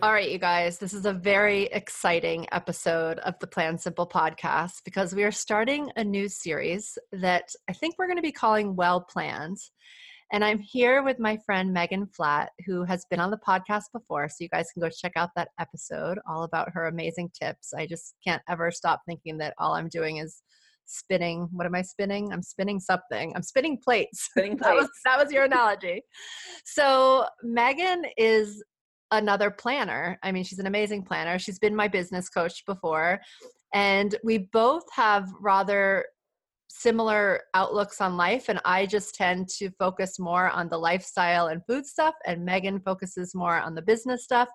All right, you guys, this is a very exciting episode of the Plan Simple podcast because we are starting a new series that I think we're going to be calling Well Planned. And I'm here with my friend Megan Flatt, who has been on the podcast before. So you guys can go check out that episode all about her amazing tips. I just can't ever stop thinking that all I'm doing is spinning. What am I spinning? I'm spinning something. I'm spinning plates. Spinning plates. that, was, that was your analogy. So Megan is another planner. I mean, she's an amazing planner. She's been my business coach before. And we both have rather similar outlooks on life. And I just tend to focus more on the lifestyle and food stuff. And Megan focuses more on the business stuff.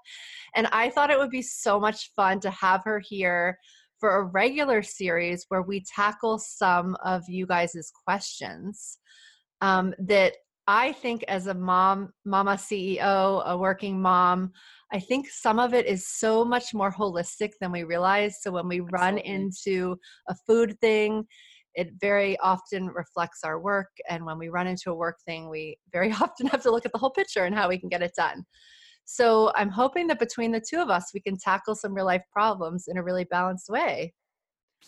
And I thought it would be so much fun to have her here for a regular series where we tackle some of you guys' questions um, that I think as a mom, mama CEO, a working mom, I think some of it is so much more holistic than we realize. So when we run into a food thing, it very often reflects our work. And when we run into a work thing, we very often have to look at the whole picture and how we can get it done. So I'm hoping that between the two of us, we can tackle some real life problems in a really balanced way.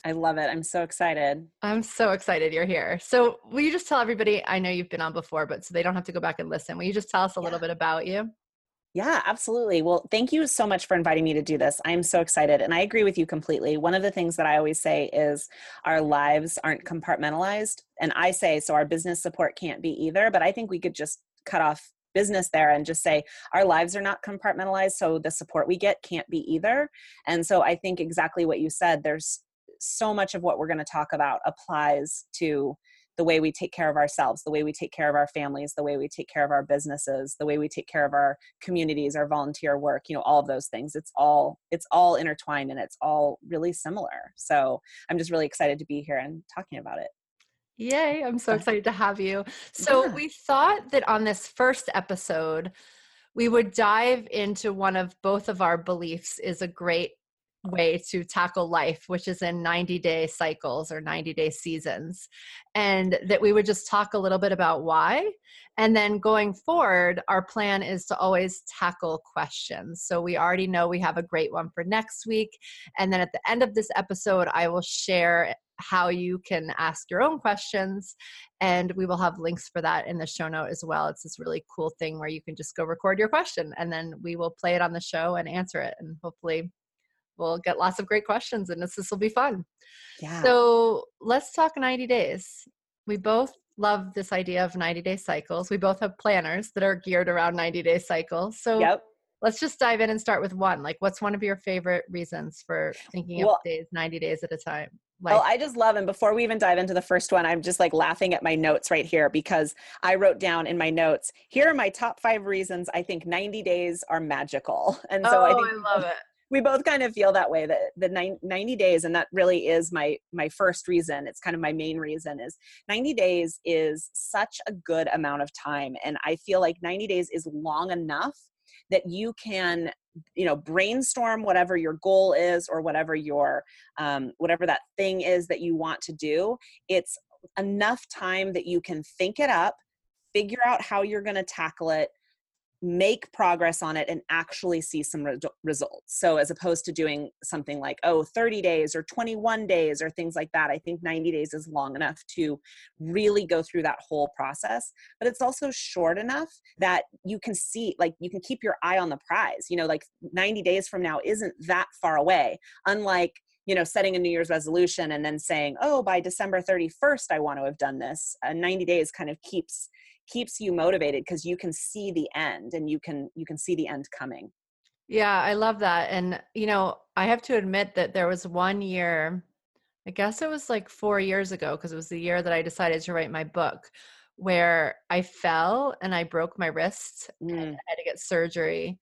I love it. I'm so excited. I'm so excited you're here. So, will you just tell everybody? I know you've been on before, but so they don't have to go back and listen. Will you just tell us a yeah. little bit about you? Yeah, absolutely. Well, thank you so much for inviting me to do this. I'm so excited. And I agree with you completely. One of the things that I always say is our lives aren't compartmentalized. And I say, so our business support can't be either. But I think we could just cut off business there and just say our lives are not compartmentalized so the support we get can't be either and so i think exactly what you said there's so much of what we're going to talk about applies to the way we take care of ourselves, the way we take care of our families, the way we take care of our businesses, the way we take care of our communities, our volunteer work, you know, all of those things. It's all it's all intertwined and it's all really similar. So, I'm just really excited to be here and talking about it. Yay, I'm so excited to have you. So, yeah. we thought that on this first episode we would dive into one of both of our beliefs is a great way to tackle life, which is in 90 day cycles or 90 day seasons. And that we would just talk a little bit about why. And then going forward, our plan is to always tackle questions. So we already know we have a great one for next week. And then at the end of this episode, I will share how you can ask your own questions and we will have links for that in the show note as well it's this really cool thing where you can just go record your question and then we will play it on the show and answer it and hopefully we'll get lots of great questions and this, this will be fun. Yeah. So let's talk 90 days. We both love this idea of 90 day cycles. We both have planners that are geared around 90 day cycles. So yep. let's just dive in and start with one. Like, what's one of your favorite reasons for thinking well, of days 90 days at a time? Oh, like, oh, I just love, and before we even dive into the first one, I'm just like laughing at my notes right here because I wrote down in my notes, here are my top five reasons I think 90 days are magical. And so oh, I think I love it we both kind of feel that way that the 90 days and that really is my my first reason. It's kind of my main reason is 90 days is such a good amount of time and i feel like 90 days is long enough that you can you know brainstorm whatever your goal is or whatever your um, whatever that thing is that you want to do. It's enough time that you can think it up figure out how you're going to tackle it make progress on it and actually see some re- results. So, as opposed to doing something like, oh, 30 days or 21 days or things like that, I think 90 days is long enough to really go through that whole process. But it's also short enough that you can see, like, you can keep your eye on the prize. You know, like 90 days from now isn't that far away, unlike you know setting a new year's resolution and then saying oh by december 31st i want to have done this uh, 90 days kind of keeps keeps you motivated because you can see the end and you can you can see the end coming yeah i love that and you know i have to admit that there was one year i guess it was like four years ago because it was the year that i decided to write my book where i fell and i broke my wrist mm. and i had to get surgery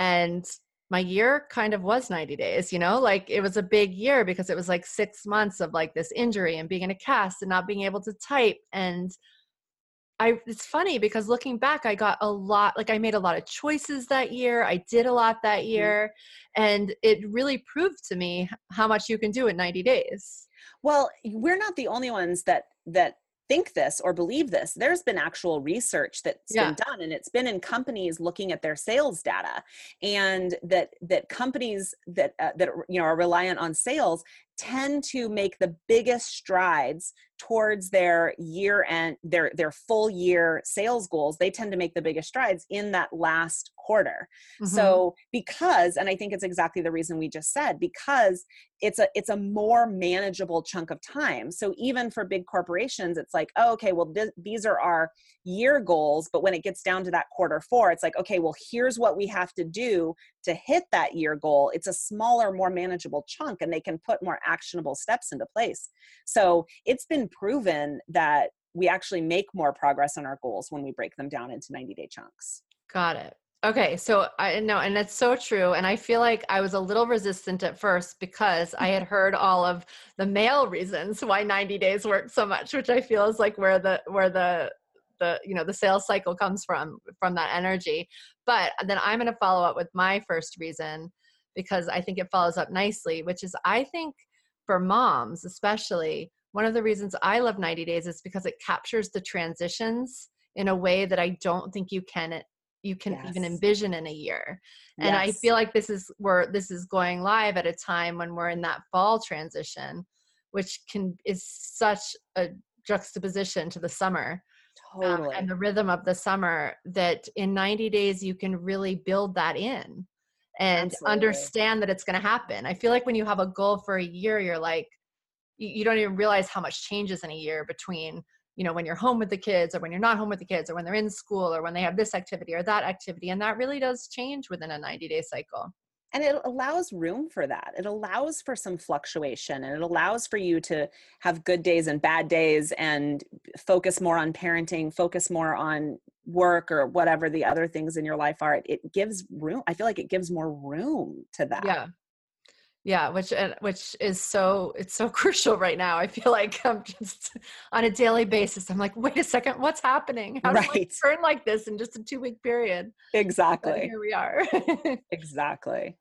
and my year kind of was 90 days, you know, like it was a big year because it was like six months of like this injury and being in a cast and not being able to type. And I, it's funny because looking back, I got a lot, like I made a lot of choices that year. I did a lot that mm-hmm. year. And it really proved to me how much you can do in 90 days. Well, we're not the only ones that, that think this or believe this there's been actual research that's yeah. been done and it's been in companies looking at their sales data and that that companies that uh, that you know are reliant on sales tend to make the biggest strides towards their year end their their full year sales goals they tend to make the biggest strides in that last quarter. Mm-hmm. so because and i think it's exactly the reason we just said because it's a it's a more manageable chunk of time. So even for big corporations it's like oh, okay well th- these are our year goals but when it gets down to that quarter four it's like okay well here's what we have to do to hit that year goal. It's a smaller more manageable chunk and they can put more actionable steps into place so it's been proven that we actually make more progress on our goals when we break them down into 90 day chunks got it Okay, so I know, and it's so true. And I feel like I was a little resistant at first because I had heard all of the male reasons why 90 days work so much, which I feel is like where the where the the you know the sales cycle comes from from that energy. But then I'm going to follow up with my first reason because I think it follows up nicely, which is I think for moms especially one of the reasons I love 90 days is because it captures the transitions in a way that I don't think you can you can yes. even envision in a year. And yes. I feel like this is where this is going live at a time when we're in that fall transition, which can is such a juxtaposition to the summer. Totally. Um, and the rhythm of the summer that in 90 days you can really build that in and Absolutely. understand that it's going to happen. I feel like when you have a goal for a year, you're like, you, you don't even realize how much changes in a year between you know when you're home with the kids or when you're not home with the kids or when they're in school or when they have this activity or that activity and that really does change within a 90 day cycle and it allows room for that. It allows for some fluctuation and it allows for you to have good days and bad days and focus more on parenting focus more on work or whatever the other things in your life are. It gives room i feel like it gives more room to that. Yeah yeah which which is so it's so crucial right now i feel like i'm just on a daily basis i'm like wait a second what's happening? How right. do I turn like this in just a two week period? Exactly. but here we are. Exactly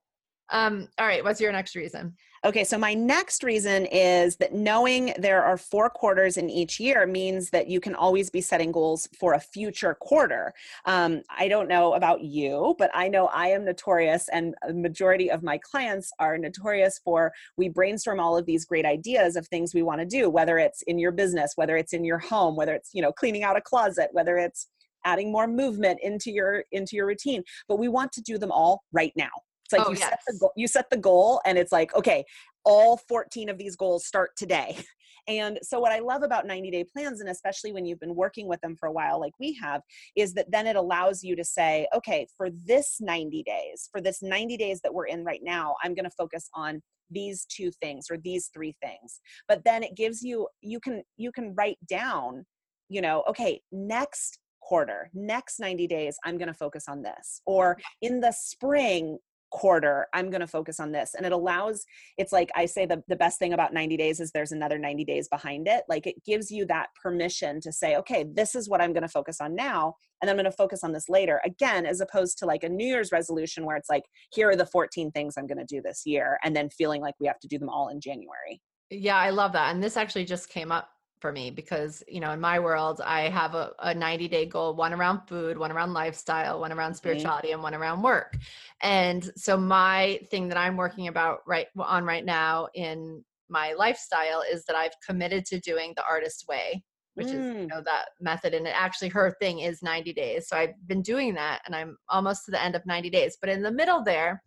um all right what's your next reason Okay, so my next reason is that knowing there are four quarters in each year means that you can always be setting goals for a future quarter. Um, I don't know about you, but I know I am notorious, and a majority of my clients are notorious for we brainstorm all of these great ideas of things we want to do, whether it's in your business, whether it's in your home, whether it's you know cleaning out a closet, whether it's adding more movement into your into your routine but we want to do them all right now it's like oh, you yes. set the goal, you set the goal and it's like, okay, all 14 of these goals start today. And so what I love about 90 day plans and especially when you've been working with them for a while like we have is that then it allows you to say, okay, for this 90 days, for this 90 days that we're in right now, I'm going to focus on these two things or these three things. But then it gives you you can you can write down, you know, okay, next quarter, next 90 days, I'm going to focus on this. Or in the spring, quarter i'm going to focus on this and it allows it's like i say the, the best thing about 90 days is there's another 90 days behind it like it gives you that permission to say okay this is what i'm going to focus on now and i'm going to focus on this later again as opposed to like a new year's resolution where it's like here are the 14 things i'm going to do this year and then feeling like we have to do them all in january. Yeah i love that and this actually just came up for me because you know in my world i have a, a 90 day goal one around food one around lifestyle one around spirituality mm-hmm. and one around work and so my thing that i'm working about right on right now in my lifestyle is that i've committed to doing the artist way which mm. is you mm. know that method and it actually her thing is 90 days so i've been doing that and i'm almost to the end of 90 days but in the middle there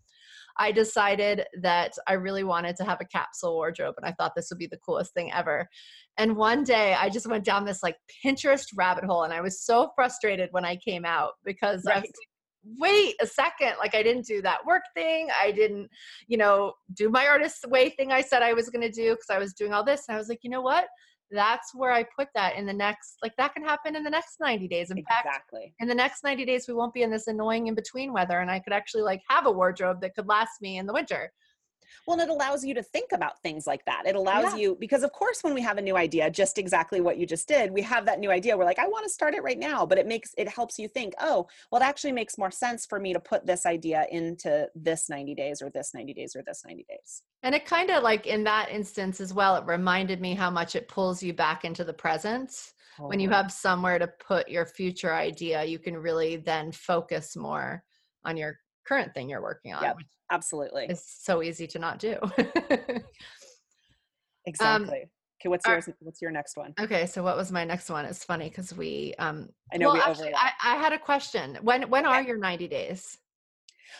I decided that I really wanted to have a capsule wardrobe and I thought this would be the coolest thing ever. And one day I just went down this like Pinterest rabbit hole and I was so frustrated when I came out because right. I was wait a second like i didn't do that work thing i didn't you know do my artist way thing i said i was going to do because i was doing all this and i was like you know what that's where I put that in the next, like that can happen in the next 90 days. In exactly. fact, in the next 90 days, we won't be in this annoying in between weather and I could actually like have a wardrobe that could last me in the winter. Well, and it allows you to think about things like that. It allows yeah. you, because of course, when we have a new idea, just exactly what you just did, we have that new idea. We're like, I want to start it right now. But it makes, it helps you think, oh, well, it actually makes more sense for me to put this idea into this 90 days or this 90 days or this 90 days. And it kind of like in that instance as well, it reminded me how much it pulls you back into the present. Oh. When you have somewhere to put your future idea, you can really then focus more on your current thing you're working on, yep, absolutely. It's so easy to not do. Um, exactly. Um, okay, what's yours? what's your next one? Okay, so what was my next one? It's funny because we um I know well, we actually, I, I, had a question. When when okay. are your 90 days?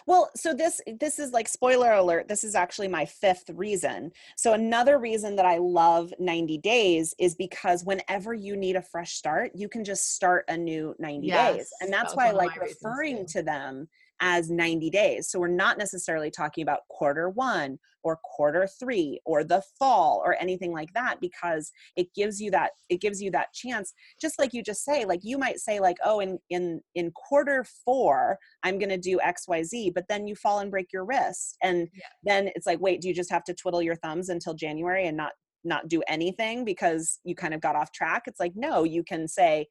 Well, so this this is like spoiler alert, this is actually my fifth reason. So another reason that I love 90 days is because whenever you need a fresh start, you can just start a new 90 yes, days. And that's that why I like referring to them as 90 days. So we're not necessarily talking about quarter one or quarter three or the fall or anything like that because it gives you that it gives you that chance just like you just say like you might say like oh in in in quarter four i'm going to do xyz but then you fall and break your wrist and yeah. then it's like wait do you just have to twiddle your thumbs until january and not not do anything because you kind of got off track it's like no you can say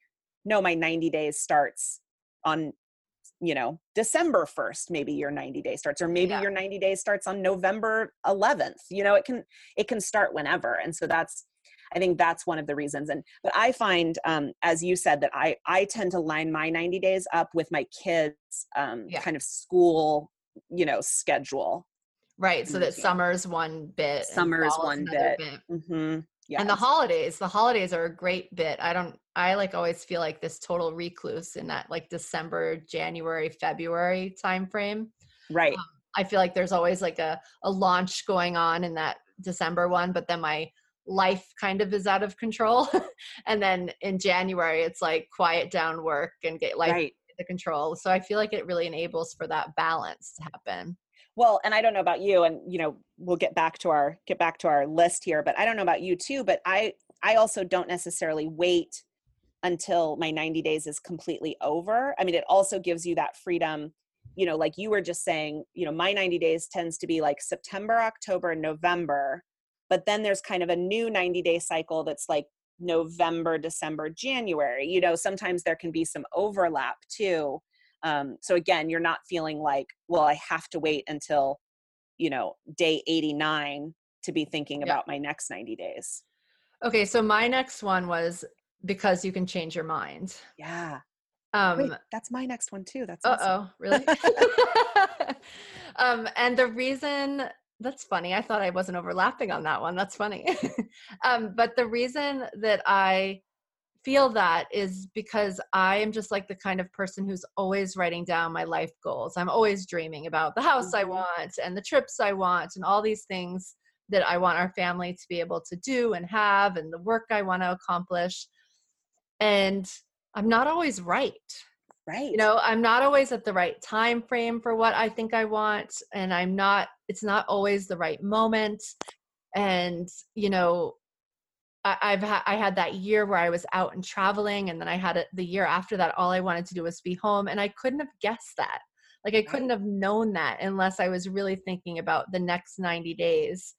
no my 90 days starts on you know december 1st maybe your 90 day starts or maybe yeah. your 90 days starts on november 11th you know it can it can start whenever and so that's i think that's one of the reasons and but i find um, as you said that i i tend to line my 90 days up with my kids um, yeah. kind of school you know schedule right so that summer's one bit summer's one bit, bit. Mm-hmm. Yes. And the holidays, the holidays are a great bit. I don't I like always feel like this total recluse in that like December, January, February time frame. Right. Um, I feel like there's always like a a launch going on in that December one, but then my life kind of is out of control. and then in January it's like quiet down work and get life right. the control. So I feel like it really enables for that balance to happen well and i don't know about you and you know we'll get back to our get back to our list here but i don't know about you too but i i also don't necessarily wait until my 90 days is completely over. I mean it also gives you that freedom you know like you were just saying you know my 90 days tends to be like september october and november but then there's kind of a new 90 day cycle that's like november december january you know sometimes there can be some overlap too um, so again you're not feeling like well i have to wait until you know day 89 to be thinking about my next 90 days. Okay so my next one was because you can change your mind. Yeah. Um Wait, that's my next one too that's uh-oh awesome. really? Um and the reason that's funny i thought i wasn't overlapping on that one that's funny. Um but the reason that i feel that is because I am just like the kind of person who's always writing down my life goals. I'm always dreaming about the house I mm-hmm. want and the trips I want and all these things that I want our family to be able to do and have and the work I want to accomplish. And I'm not always right. Right. You know, I'm not always at the right time frame for what I think I want and I'm not it's not always the right moment and you know I, have ha- I had that year where I was out and traveling, and then I had it the year after that. All I wanted to do was be home, and I couldn't have guessed that. Like I couldn't have known that unless I was really thinking about the next 90 days.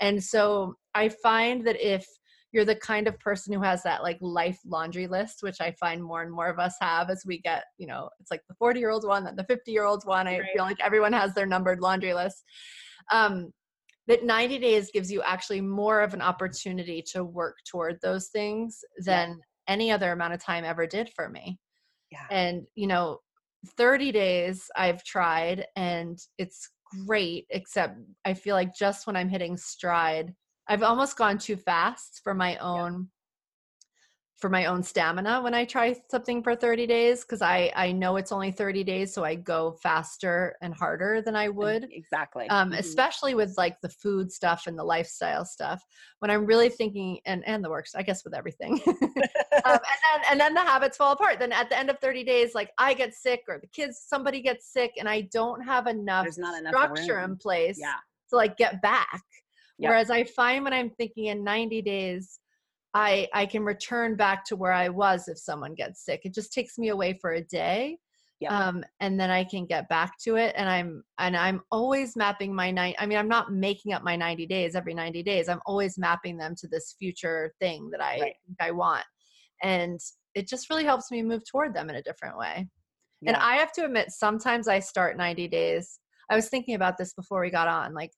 And so I find that if you're the kind of person who has that like life laundry list, which I find more and more of us have as we get, you know, it's like the 40 year old one, then the 50 year old one. I right. feel like everyone has their numbered laundry list. Um, that 90 days gives you actually more of an opportunity to work toward those things than yeah. any other amount of time ever did for me. Yeah. And, you know, 30 days I've tried and it's great, except I feel like just when I'm hitting stride, I've almost gone too fast for my own for my own stamina when I try something for 30 days because I I know it's only 30 days so I go faster and harder than I would exactly um, mm-hmm. especially with like the food stuff and the lifestyle stuff when I'm really thinking and and the works I guess with everything um, and then and then the habits fall apart then at the end of 30 days like I get sick or the kids somebody gets sick and I don't have enough There's not enough structure room. in place yeah. to like get back yep. whereas I find when I'm thinking in 90 days I I can return back to where I was if someone gets sick. It just takes me away for a day. Yeah. Um, and then I can get back to it. And I'm and I'm always mapping my night. I mean, I'm not making up my 90 days every 90 days. I'm always mapping them to this future thing that I Right. think I want. And it just really helps me move toward them in a different way. And I have to admit, sometimes I start 90 days. I was thinking about this before we got on. Like,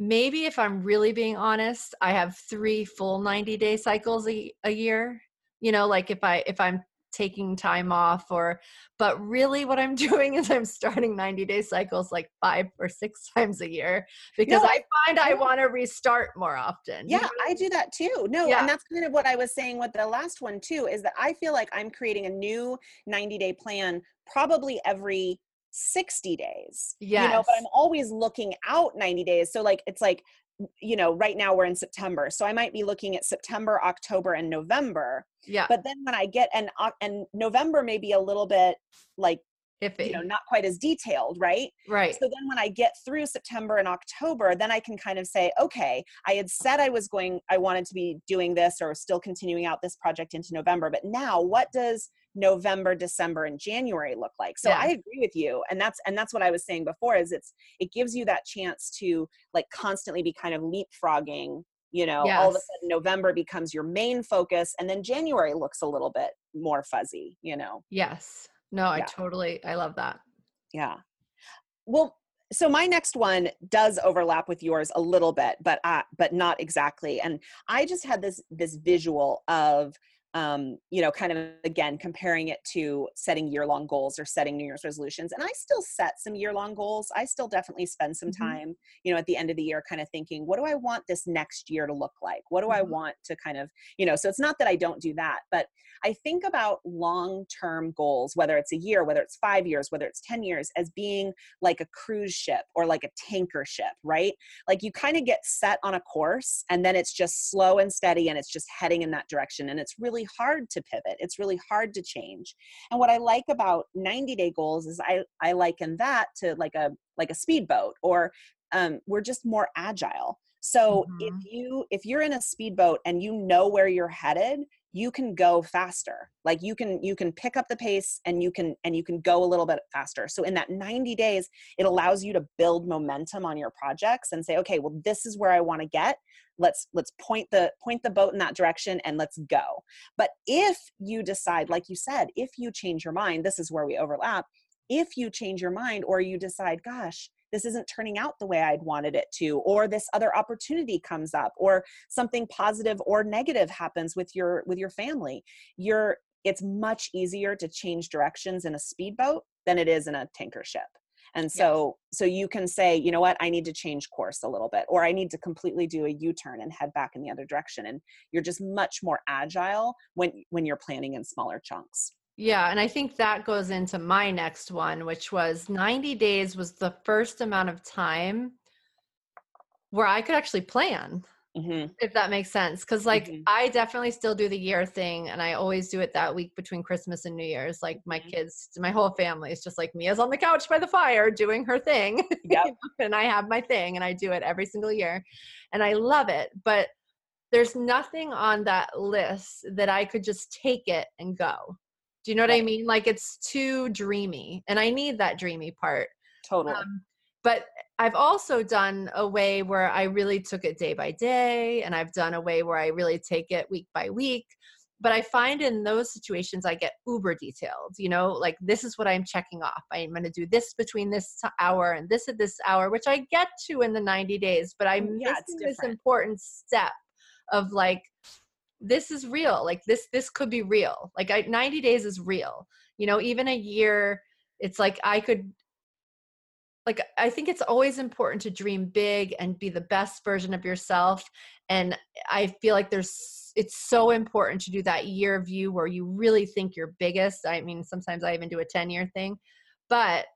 maybe if I'm really being honest, I have three full 90 day cycles a, a year. You know, like if I if I'm taking time off or but really what I'm doing is I'm starting 90 day cycles like five or six times a year because No, I find I I- want to restart more often. You yeah i do that too no Yeah. and that's kind of what i was saying with the last one too is that i feel like i'm creating a new 90 day plan probably every 60 days you know but i'm always looking out 90 days so like it's like you know right now we're in september so i might be looking at september october and november yeah. but then when i get and Oc- and november may be a little bit like iffy. you know not quite as detailed right right. so then when I get through September and October, then I can kind of say, okay, I had said I was going, I wanted to be doing this or still continuing out this project into November. But now what does November, December, and January look like? So Yeah. I agree with you. And that's and that's what I was saying before is it's it gives you that chance to like constantly be kind of leapfrogging. You know, all of a sudden November becomes your main focus, and then January looks a little bit more fuzzy, you know. Yes. No, I totally I love that. Yeah. Well, so my next one does overlap with yours a little bit, but uh, but not exactly. And I just had this this visual of um, you know, kind of again comparing it to setting year long goals or setting New Year's resolutions. And I still set some year long goals. I still definitely spend some Mhm. time, you know, at the end of the year, kind of thinking, what do I want this next year to look like? What do I Mhm. want to kind of, you know, so it's not that I don't do that, but I think about long term goals, whether it's a year, whether it's five years, whether it's 10 years, as being like a cruise ship or like a tanker ship, right? Like you kind of get set on a course and then it's just slow and steady and it's just heading in that direction. And it's really hard to pivot. It's really hard to change. And what I like about 90 day goals is I, I liken that to like a like a speedboat or um, we're just more agile. So if Mhm. you if you're in a speedboat and you know where you're headed, you can go faster. Like you can you can pick up the pace and you can and you can go a little bit faster. So in that 90 days, it allows you to build momentum on your projects and say, okay, well this is where I want to get. Let's let's point the point the boat in that direction and let's go. But if you decide like you said, if you change your mind, this is where we overlap. If you change your mind or you decide, gosh, this isn't turning out the way I'd wanted it to, or this other opportunity comes up, or something positive or negative happens with your with your family, you're it's much easier to change directions in a speedboat than it is in a tanker ship. And so so you can say, you know what, I need to change course a little bit, or I need to completely do a U-turn and head back in the other direction. And you're just much more agile when when you're planning in smaller chunks. Yeah, and I think that goes into my next one, which was 90 days was the first amount of time where I could actually plan, hmm if that makes sense. Because, like, Mhm. I definitely still do the year thing, and I always do it that week between Christmas and New Year's. Like, my Mhm. kids, my whole family is just like Mia's on the couch by the fire doing her thing. Yep. and I have my thing, and I do it every single year, and I love it. But there's nothing on that list that I could just take it and go. Do you know what I mean? Like it's too dreamy, and I need that dreamy part. Totally. Um, but I've also done a way where I really took it day by day, and I've done a way where I really take it week by week. But I find in those situations I get uber detailed. You know, like this is what I'm checking off. I'm going to do this between this hour and this at this hour, which I get to in the 90 days. But I'm Mm, Yeah, missing this important step of like this is real like this this could be real like I, 90 days is real you know even a year it's like i could like i think it's always important to dream big and be the best version of yourself and i feel like there's it's so important to do that year view where you really think you're biggest i mean sometimes i even do a 10 year thing but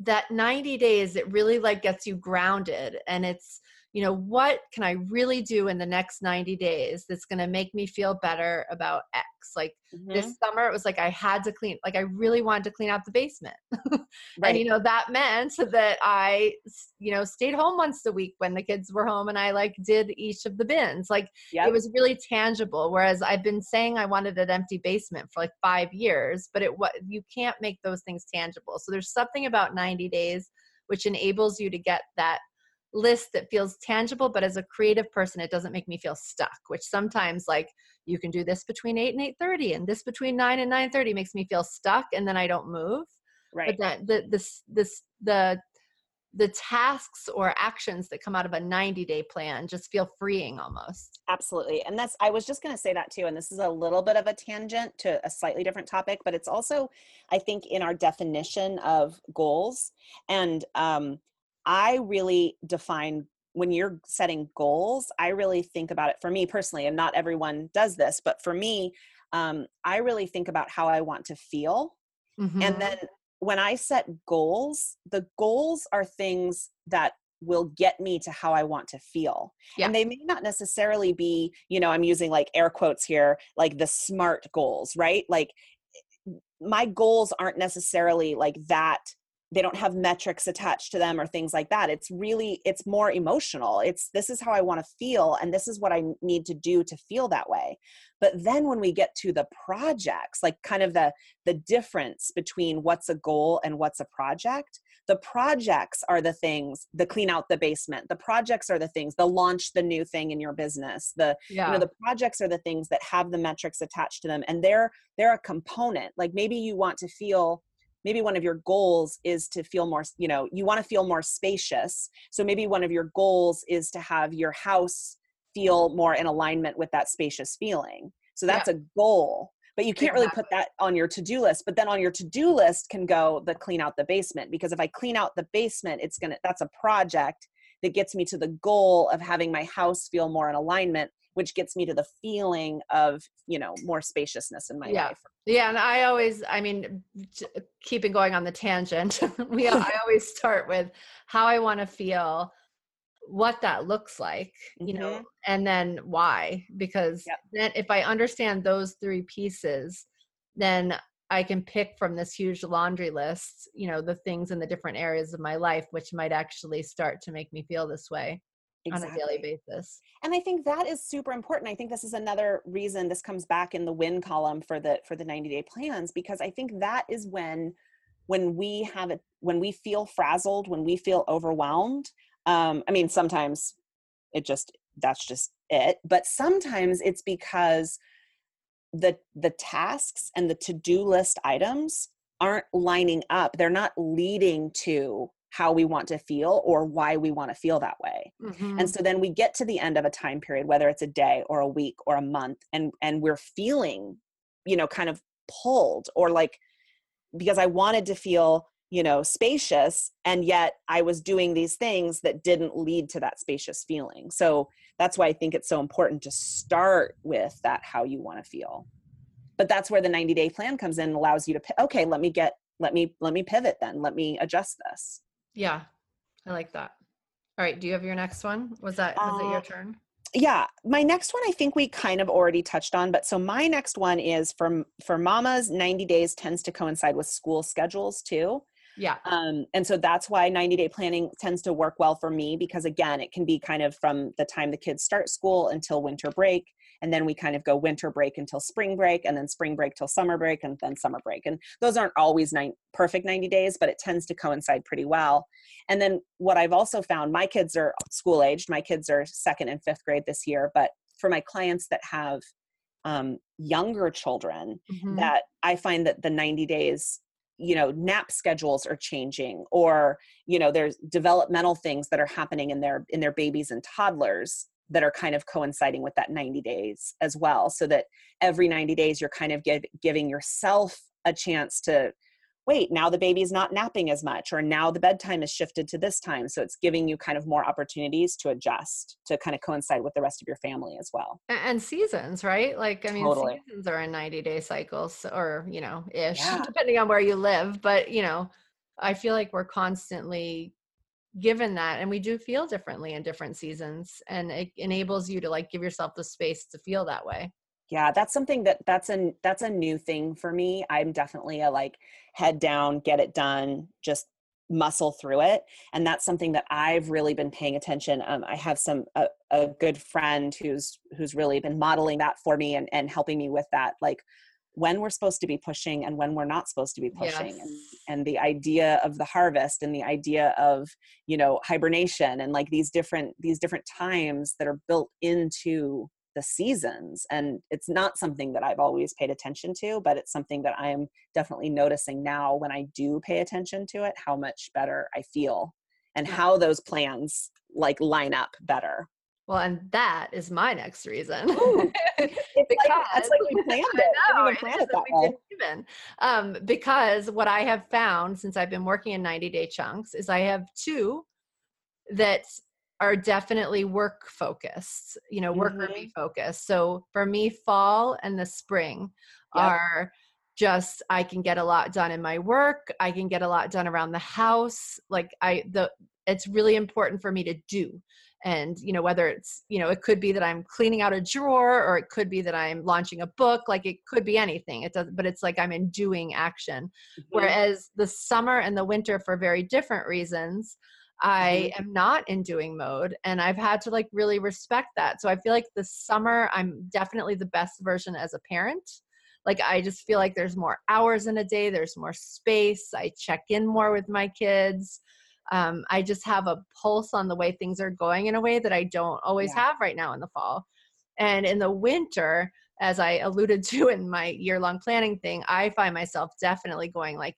that 90 days it really like gets you grounded and it's you know, what can I really do in the next 90 days that's going to make me feel better about X? Like mm-hmm. this summer, it was like I had to clean, like I really wanted to clean out the basement. right. And, you know, that meant that I, you know, stayed home once a week when the kids were home and I like did each of the bins. Like yep. it was really tangible. Whereas I've been saying I wanted an empty basement for like five years, but it what you can't make those things tangible. So there's something about 90 days which enables you to get that list that feels tangible but as a creative person it doesn't make me feel stuck which sometimes like you can do this between 8 and 8.30 and this between 9 and 9.30 makes me feel stuck and then i don't move. Right. but that the this this the the tasks or actions that come out of a 90 day plan just feel freeing almost. Absolutely and that's i was just going to say that too and this is a little bit of a tangent to a slightly different topic but it's also i think in our definition of goals and um, I really define when you're setting goals, I really think about it for me personally, and not everyone does this, but for me, um, I really think about how I want to feel. Mm-hmm. And then when I set goals, the goals are things that will get me to how I want to feel. Yeah. And they may not necessarily be, you know, I'm using like air quotes here, like the smart goals, right? Like my goals aren't necessarily like that they don't have metrics attached to them or things like that. It's really it's more emotional. It's this is how i want to feel and this is what i need to do to feel that way. But then when we get to the projects like kind of the the difference between what's a goal and what's a project the projects are the things the clean out the basement the projects are the things the launch the new thing in your business the yeah. you know the projects are the things that have the metrics attached to them and they're they're a component. Like maybe you want to feel maybe one of your goals is to feel more you know you want to feel more spacious so maybe one of your goals is to have your house feel more in alignment with that spacious feeling so that's yeah. a goal but you can't really put that on your to-do list but then on your to-do list can go the clean out the basement because if i clean out the basement it's gonna that's a project that gets me to the goal of having my house feel more in alignment which gets me to the feeling of you know more spaciousness in my yeah. life yeah and i always i mean keeping going on the tangent we i always start with how i want to feel what that looks like you mm-hmm. know and then why because yep. then if i understand those three pieces then i can pick from this huge laundry list you know the things in the different areas of my life which might actually start to make me feel this way exactly. on a daily basis. And I think that is super important. I think this is another reason this comes back in the win column for the for the 90 day plans because I think that is when when we have it when we feel frazzled, when we feel overwhelmed. Um, I mean, sometimes it just that's just it, but sometimes it's because the the tasks and the to-do list items aren't lining up. They're not leading to how we want to feel or why we want to feel that way. Mm-hmm. And so then we get to the end of a time period whether it's a day or a week or a month and and we're feeling you know kind of pulled or like because I wanted to feel you know spacious and yet I was doing these things that didn't lead to that spacious feeling. So that's why I think it's so important to start with that how you want to feel. But that's where the 90 day plan comes in and allows you to okay, let me get let me let me pivot then. Let me adjust this. Yeah, I like that. All right, do you have your next one? Was that was uh, it your uh, turn? Yeah, my next one I think we kind of already touched on, but so my next one is from for mamas 90 days tends to coincide with school schedules too. Yeah. Um, and so that's why 90 day planning tends to work well for me because again, it can be kind of from the time the kids start school until winter break and then we kind of go winter break until spring break and then spring break till summer break and then summer break and those aren't always nine, perfect 90 days but it tends to coincide pretty well and then what i've also found my kids are school aged my kids are second and fifth grade this year but for my clients that have um, younger children mm-hmm. that i find that the 90 days you know nap schedules are changing or you know there's developmental things that are happening in their in their babies and toddlers that are kind of coinciding with that 90 days as well so that every 90 days you're kind of give, giving yourself a chance to wait now the baby's not napping as much or now the bedtime is shifted to this time so it's giving you kind of more opportunities to adjust to kind of coincide with the rest of your family as well and seasons right like i mean totally. seasons are in 90 day cycles or you know ish yeah. depending on where you live but you know i feel like we're constantly given that and we do feel differently in different seasons and it enables you to like give yourself the space to feel that way yeah that's something that that's a that's a new thing for me i'm definitely a like head down get it done just muscle through it and that's something that i've really been paying attention um, i have some a, a good friend who's who's really been modeling that for me and, and helping me with that like when we're supposed to be pushing and when we're not supposed to be pushing yes. and, and the idea of the harvest and the idea of you know hibernation and like these different these different times that are built into the seasons and it's not something that i've always paid attention to but it's something that i'm definitely noticing now when i do pay attention to it how much better i feel and how those plans like line up better well, and that is my next reason. because, like, we planned it. Know, we planned it that way. Even. Um, because what I have found since I've been working in 90 day chunks is I have two that are definitely work focused, you know, worker mm-hmm. focused. So for me, fall and the spring yep. are just I can get a lot done in my work. I can get a lot done around the house. Like I the it's really important for me to do and you know whether it's you know it could be that i'm cleaning out a drawer or it could be that i'm launching a book like it could be anything it does but it's like i'm in doing action mm-hmm. whereas the summer and the winter for very different reasons i am not in doing mode and i've had to like really respect that so i feel like the summer i'm definitely the best version as a parent like i just feel like there's more hours in a day there's more space i check in more with my kids um, I just have a pulse on the way things are going in a way that I don't always yeah. have right now in the fall. And in the winter, as I alluded to in my year long planning thing, I find myself definitely going like,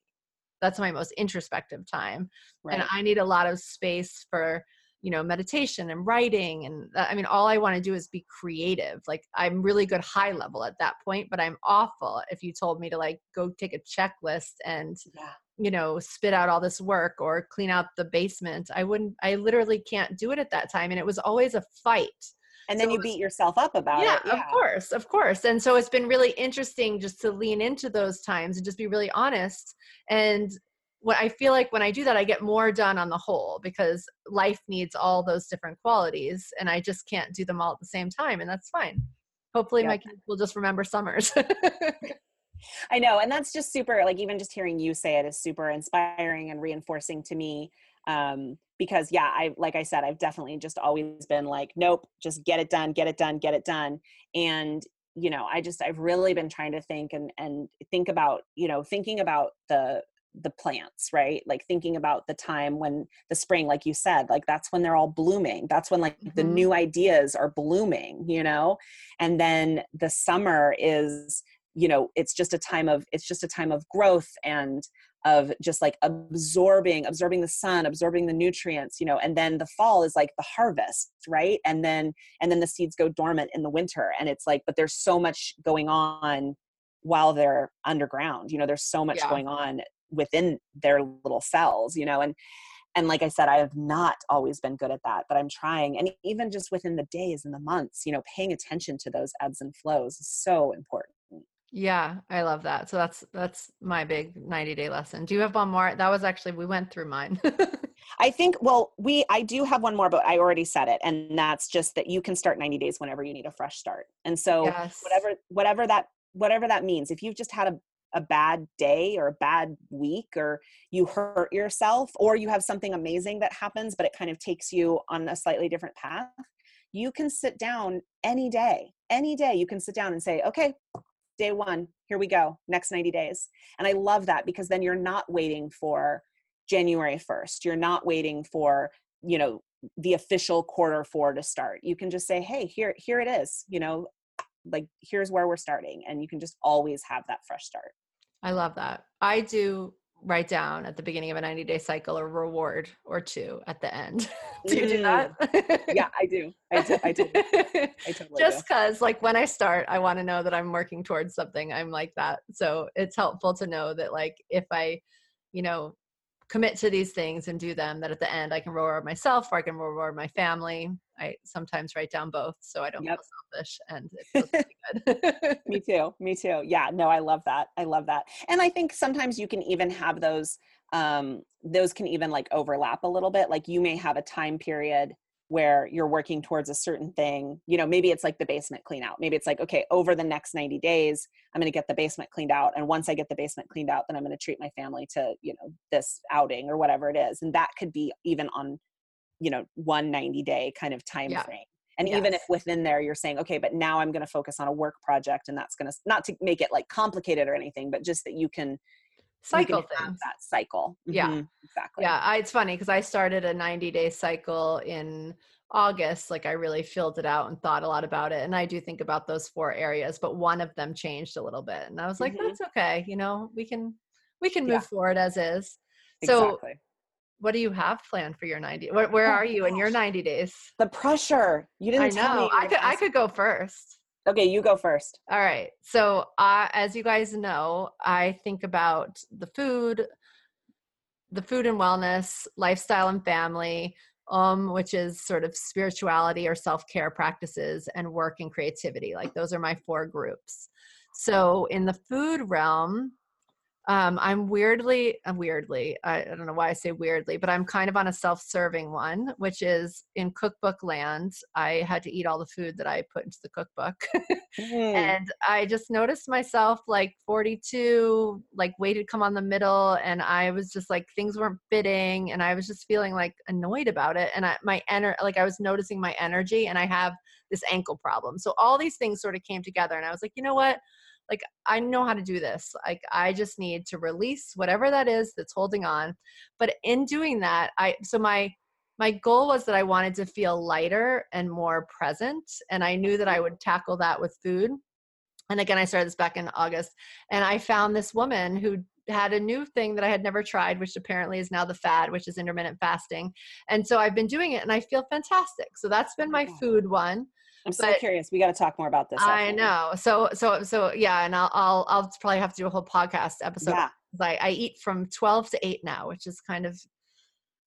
that's my most introspective time. Right. And I need a lot of space for, you know, meditation and writing. And I mean, all I want to do is be creative. Like, I'm really good high level at that point, but I'm awful if you told me to like go take a checklist and yeah you know spit out all this work or clean out the basement i wouldn't i literally can't do it at that time and it was always a fight and then so you beat yourself up about yeah, it yeah of course of course and so it's been really interesting just to lean into those times and just be really honest and what i feel like when i do that i get more done on the whole because life needs all those different qualities and i just can't do them all at the same time and that's fine hopefully yep. my kids will just remember summers I know. And that's just super, like, even just hearing you say it is super inspiring and reinforcing to me. Um, because, yeah, I, like I said, I've definitely just always been like, nope, just get it done, get it done, get it done. And, you know, I just, I've really been trying to think and, and think about, you know, thinking about the, the plants right like thinking about the time when the spring like you said like that's when they're all blooming that's when like mm-hmm. the new ideas are blooming you know and then the summer is you know it's just a time of it's just a time of growth and of just like absorbing absorbing the sun absorbing the nutrients you know and then the fall is like the harvest right and then and then the seeds go dormant in the winter and it's like but there's so much going on while they're underground you know there's so much yeah. going on within their little cells you know and and like i said i have not always been good at that but i'm trying and even just within the days and the months you know paying attention to those ebbs and flows is so important yeah, I love that. So that's that's my big 90 day lesson. Do you have one more? That was actually we went through mine. I think well, we I do have one more, but I already said it, and that's just that you can start 90 days whenever you need a fresh start. And so yes. whatever whatever that whatever that means, if you've just had a a bad day or a bad week or you hurt yourself or you have something amazing that happens but it kind of takes you on a slightly different path you can sit down any day any day you can sit down and say okay day one, here we go, next 90 days. And I love that because then you're not waiting for January 1st. You're not waiting for, you know, the official quarter four to start. You can just say, hey, here, here it is, you know, like here's where we're starting. And you can just always have that fresh start. I love that. I do write down at the beginning of a 90 day cycle a reward or two at the end. do you do that? Mm. yeah, I do. I do. I do. I totally Just because, like, when I start, I want to know that I'm working towards something. I'm like that. So it's helpful to know that, like, if I, you know, commit to these things and do them that at the end i can reward myself or i can reward my family i sometimes write down both so i don't yep. feel selfish and it feels good me too me too yeah no i love that i love that and i think sometimes you can even have those um, those can even like overlap a little bit. Like you may have a time period where you're working towards a certain thing. You know, maybe it's like the basement clean out. Maybe it's like, okay, over the next 90 days, I'm going to get the basement cleaned out. And once I get the basement cleaned out, then I'm going to treat my family to, you know, this outing or whatever it is. And that could be even on, you know, one 90 day kind of time yeah. frame. And yes. even if within there you're saying, okay, but now I'm going to focus on a work project and that's going to, not to make it like complicated or anything, but just that you can, cycle things. that cycle. Yeah, mm-hmm. exactly. Yeah, I, it's funny because I started a 90 day cycle in August. Like I really filled it out and thought a lot about it. And I do think about those four areas, but one of them changed a little bit. And I was like, mm-hmm. that's okay. You know, we can we can move yeah. forward as is. So exactly. What do you have planned for your 90? Where, where oh are you in your 90 days? The pressure. You didn't I know. I could I could go first. Okay, you go first. All right. So, uh, as you guys know, I think about the food, the food and wellness, lifestyle and family, um, which is sort of spirituality or self care practices, and work and creativity. Like, those are my four groups. So, in the food realm, um, I'm weirdly, uh, weirdly, I, I, don't know why I say weirdly, but I'm kind of on a self serving one, which is in cookbook land. I had to eat all the food that I put into the cookbook. mm-hmm. And I just noticed myself like 42, like weight had come on the middle, and I was just like, things weren't fitting. And I was just feeling like annoyed about it. And I, my energy, like I was noticing my energy, and I have this ankle problem. So all these things sort of came together, and I was like, you know what? Like i know how to do this like i just need to release whatever that is that's holding on but in doing that i so my my goal was that i wanted to feel lighter and more present and i knew that i would tackle that with food and again i started this back in august and i found this woman who had a new thing that I had never tried, which apparently is now the fad, which is intermittent fasting. And so I've been doing it and I feel fantastic. So that's been my food one. I'm so but curious. We got to talk more about this. I know. So, so, so yeah. And I'll, I'll, I'll probably have to do a whole podcast episode. Yeah. I, I eat from 12 to 8 now, which is kind of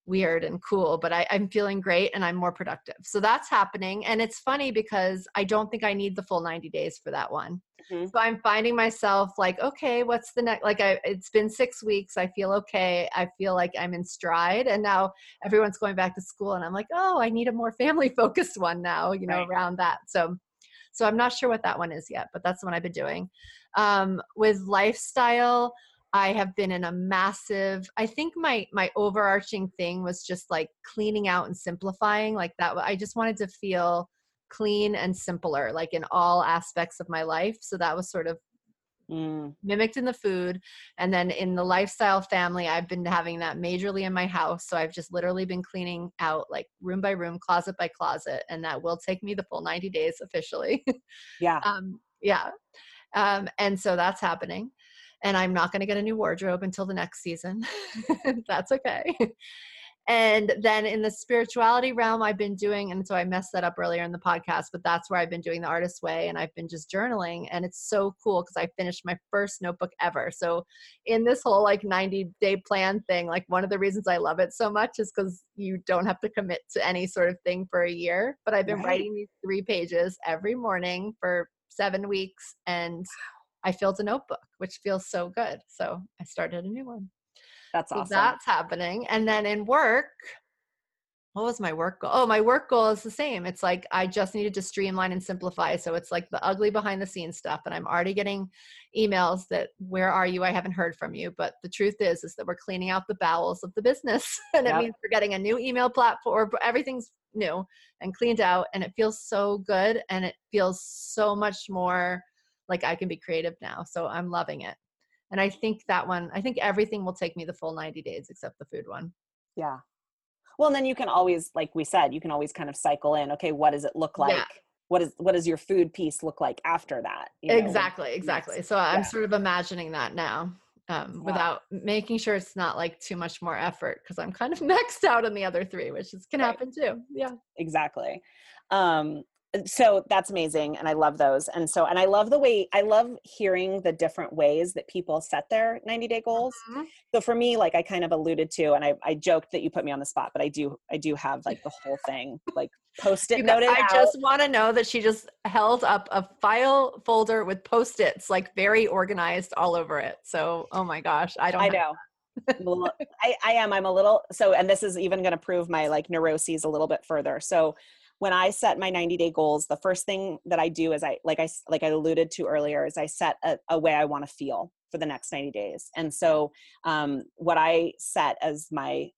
weird and cool, but I, I'm feeling great and I'm more productive. So that's happening. And it's funny because I don't think I need the full 90 days for that one. Mm-hmm. So I'm finding myself like, okay, what's the next? Like, I, it's been six weeks. I feel okay. I feel like I'm in stride. And now everyone's going back to school. And I'm like, oh, I need a more family focused one now, you know, right. around that. So, so I'm not sure what that one is yet, but that's the one I've been doing. Um, with lifestyle, I have been in a massive I think my my overarching thing was just like cleaning out and simplifying like that I just wanted to feel clean and simpler like in all aspects of my life. So that was sort of mm. mimicked in the food. And then in the lifestyle family I've been having that majorly in my house. So I've just literally been cleaning out like room by room closet by closet and that will take me the full 90 days officially. Yeah. Um yeah. Um and so that's happening and I'm not going to get a new wardrobe until the next season. That's okay. And then in the spirituality realm, I've been doing, and so I messed that up earlier in the podcast, but that's where I've been doing the artist way and I've been just journaling. And it's so cool because I finished my first notebook ever. So, in this whole like 90 day plan thing, like one of the reasons I love it so much is because you don't have to commit to any sort of thing for a year. But I've been right. writing these three pages every morning for seven weeks. And I filled a notebook, which feels so good. So I started a new one. That's awesome. So that's happening. And then in work, what was my work goal? Oh, my work goal is the same. It's like I just needed to streamline and simplify. So it's like the ugly behind the scenes stuff. And I'm already getting emails that where are you? I haven't heard from you. But the truth is, is that we're cleaning out the bowels of the business. and yep. it means we're getting a new email platform. Everything's new and cleaned out. And it feels so good. And it feels so much more like I can be creative now. So I'm loving it. And I think that one, I think everything will take me the full 90 days except the food one. Yeah. Well, and then you can always, like we said, you can always kind of cycle in. Okay, what does it look like? Yeah. What is what does your food piece look like after that? You know? Exactly, exactly. So I'm yeah. sort of imagining that now. Um, without making sure it's not like too much more effort because I'm kind of maxed out on the other three, which is, can right. happen too. Yeah, exactly. Um, so that's amazing and i love those and so and i love the way i love hearing the different ways that people set their 90 day goals mm-hmm. so for me like i kind of alluded to and I, I joked that you put me on the spot but i do i do have like the whole thing like post it noted i out. just want to know that she just held up a file folder with post-its like very organized all over it so oh my gosh i don't i know Well, I, I am. I'm a little so, and this is even going to prove my like neuroses a little bit further. So, when I set my 90 day goals, the first thing that I do is I like I like I alluded to earlier is I set a, a way I want to feel for the next 90 days. And so, um, what I set as my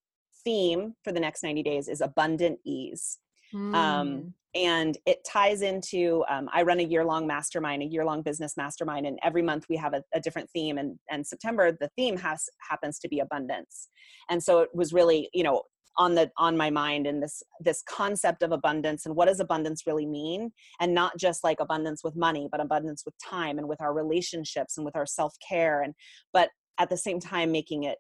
theme for the next 90 days is abundant ease. Mm. Um, and it ties into um, i run a year-long mastermind a year-long business mastermind and every month we have a, a, different theme and, and september the theme has happens to be abundance and so it was really you know on the on my mind and this this concept of abundance and what does abundance really mean? And not just like abundance with money but abundance with time and with our relationships and with our self-care and but at the same time making it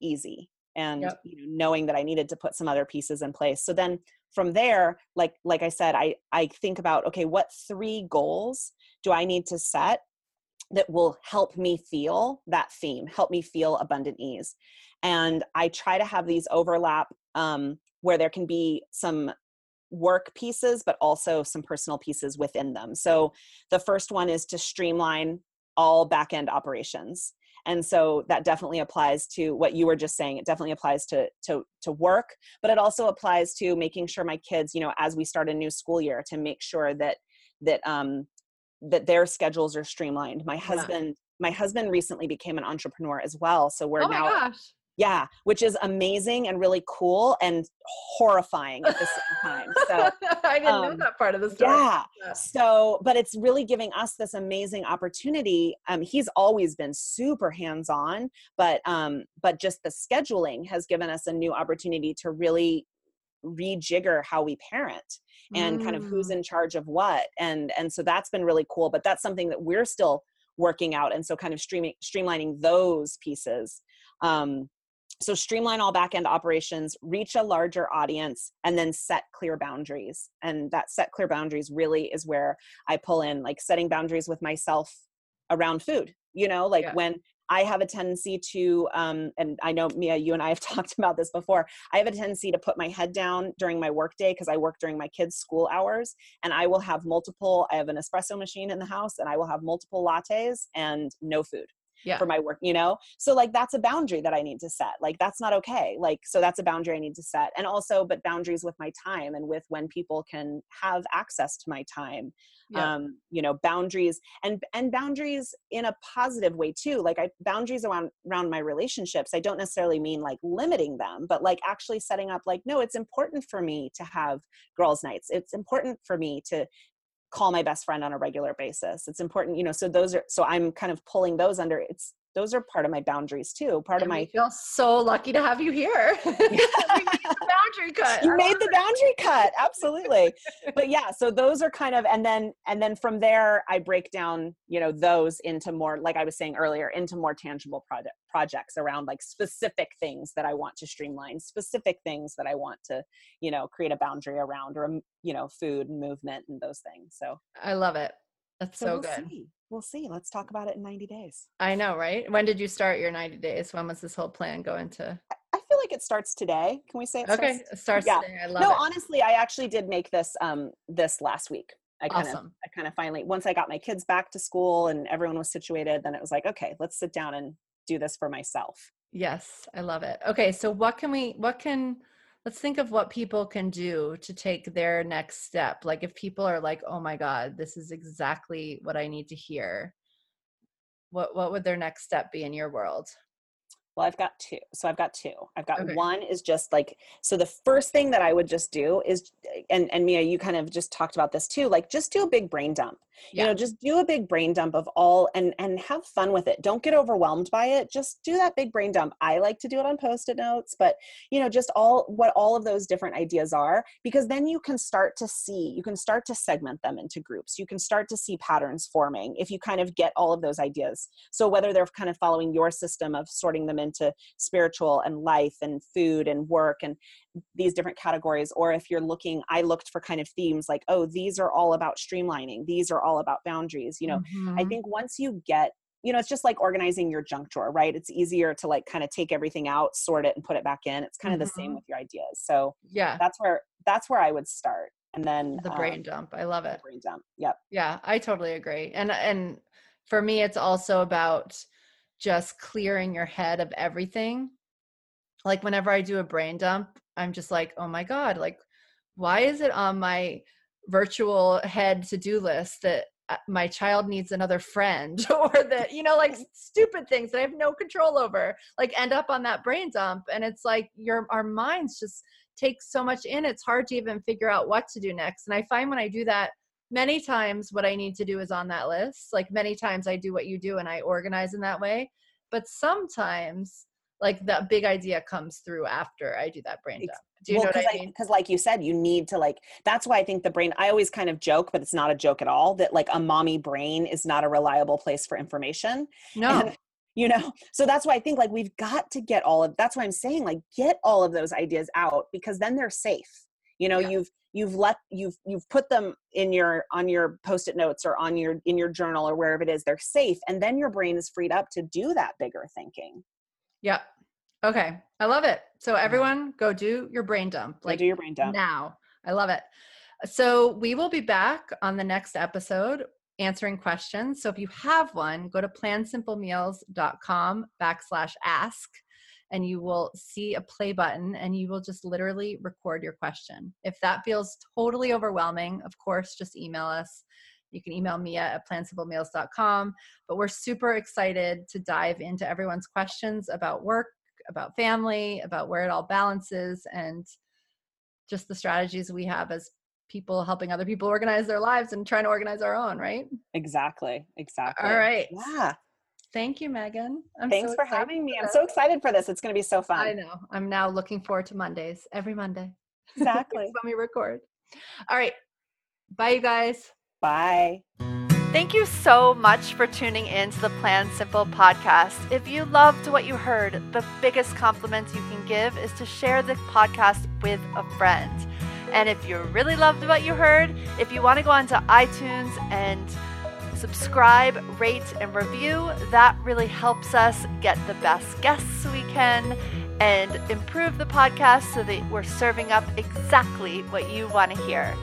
easy and yep. you know, knowing that i needed to put some other pieces in place. So then from there like like i said i i think about okay what three goals do i need to set that will help me feel that theme help me feel abundant ease? And i try to have these overlap um, where there can be some work pieces but also some personal pieces within them so the first one is to streamline all back end operations and so that definitely applies to what you were just saying it definitely applies to to to work but it also applies to making sure my kids you know as we start a new school year to make sure that that um that their schedules are streamlined my husband yeah. my husband recently became an entrepreneur as well so we're oh now gosh. Yeah, which is amazing and really cool and horrifying at the same time. So I didn't um, know that part of the story. Yeah. yeah. So, but it's really giving us this amazing opportunity. Um, he's always been super hands-on, but um, but just the scheduling has given us a new opportunity to really rejigger how we parent and mm. kind of who's mm. in charge of what and and so that's been really cool but that's something that we're still working out and so kind of streaming streamlining those pieces um, so streamline all back-end operations reach a larger audience and then set clear boundaries and that set clear boundaries really is where i pull in like setting boundaries with myself around food you know like yeah. when I have a tendency to, um, and I know Mia, you and I have talked about this before. I have a tendency to put my head down during my workday because I work during my kids' school hours, and I will have multiple. I have an espresso machine in the house, and I will have multiple lattes and no food yeah. for my work, you know? So like that's a boundary that I need to set. Like that's not okay. Like so that's a boundary I need to set. And also but boundaries with my time and with when people can have access to my time. Yeah. Um, you know, boundaries and and boundaries in a positive way too. Like I boundaries around around my relationships. I don't necessarily mean like limiting them, but like actually setting up like no, it's important for me to have girls nights. It's important for me to call my best friend on a regular basis. It's important you know so those are so i'm kind of pulling those under it's those are part of my boundaries too part and of my I feel so lucky to have you here. Boundary cut. You made the boundary cut absolutely. But yeah so those are kind of and then and then from there i break down you know those into more like i was saying earlier into more tangible project projects around like specific things that i want to streamline specific things that i want to you know create a boundary around or you know food and movement and those things so. I love it that's so, so we'll good see. we'll see let's talk about it in 90 days i know right when did you start your 90 days when was this whole plan going to I feel like it starts today. Can we say it okay? Starts, it starts yeah. today. I love it. no, it. honestly, I actually did make this um this last week. I kind awesome. of I kind of finally once I got my kids back to school and everyone was situated, then it was like, okay, let's sit down and do this for myself. Yes, I love it. Okay, so what can we what can let's think of what people can do to take their next step. Like if people are like, "Oh my god, this is exactly what I need to hear." What what would their next step be in your world? Well, I've got two. So I've got two. I've got okay. one is just like so the first thing that I would just do is and and Mia, you kind of just talked about this too, like just do a big brain dump. Yeah. You know, just do a big brain dump of all and and have fun with it. Don't get overwhelmed by it. Just do that big brain dump. I like to do it on post-it notes, but you know, just all what all of those different ideas are because then you can start to see, you can start to segment them into groups. You can start to see patterns forming if you kind of get all of those ideas. So whether they're kind of following your system of sorting them into spiritual and life and food and work and these different categories. Or if you're looking i looked for kind of themes like oh these are all about streamlining. These are all about boundaries you know. Mm-hmm. i think once you get you know it's just like organizing your junk drawer right? It's easier to like kind of take everything out sort it and put it back in. It's kind of mm-hmm. the same mm-hmm. with your ideas. So yeah. that's where that's where i would start. And then the brain um, dump. I love it. brain dump. Yep. Yeah i totally agree. And and for me it's also about just clearing your head of everything. Like whenever I do a brain dump, I'm just like, oh my God, like, why is it on my virtual head to do list that uh, my child needs another friend or that you know like stupid things that i have no control over like end up on that brain dump and it's like your our minds just take so much in it's hard to even figure out what to do next and i find when i do that many times what i need to do is on that list like many times i do what you do and i organize in that way but sometimes like that big idea comes through after I do that brain dump. Do you well, know what I mean? Because, like you said, you need to like. That's why I think the brain. I always kind of joke, but it's not a joke at all. That like a mommy brain is not a reliable place for information. No. And, you know so that's why i think like we've got to get all of that's why i'm saying like get all of those ideas out because then they're safe you know yeah. you've you've let you've you've put them in your on your post-it notes or on your in your journal or wherever it is they're safe and then your brain is freed up to do that bigger thinking yeah Okay. I love it. So everyone go do your brain dump. Like go do your brain dump. Now. I love it. So we will be back on the next episode answering questions. So if you have one, go to plansimplemeals.com backslash ask and you will see a play button and you will just literally record your question. If that feels totally overwhelming, of course, just email us. You can email Mia at plansimplemeals.com. But we're super excited to dive into everyone's questions about work, about family, about where it all balances, and just the strategies we have as people helping other people organize their lives and trying to organize our own, right? Exactly. Exactly. All right. Yeah. Thank you, Megan. I'm Thanks so for having me. I'm so excited for this. It's going to be so fun. I know. I'm now looking forward to Mondays, every Monday. Exactly. when we record. All right. Bye, you guys. Bye. Thank you so much for tuning in to the Plan Simple podcast. If you loved what you heard, the biggest compliment you can give is to share the podcast with a friend. And if you really loved what you heard, if you want to go onto iTunes and subscribe, rate, and review, that really helps us get the best guests we can and improve the podcast so that we're serving up exactly what you want to hear.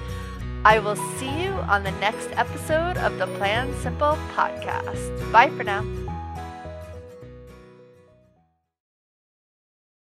I will see you on the next episode of the Plan Simple podcast. Bye for now.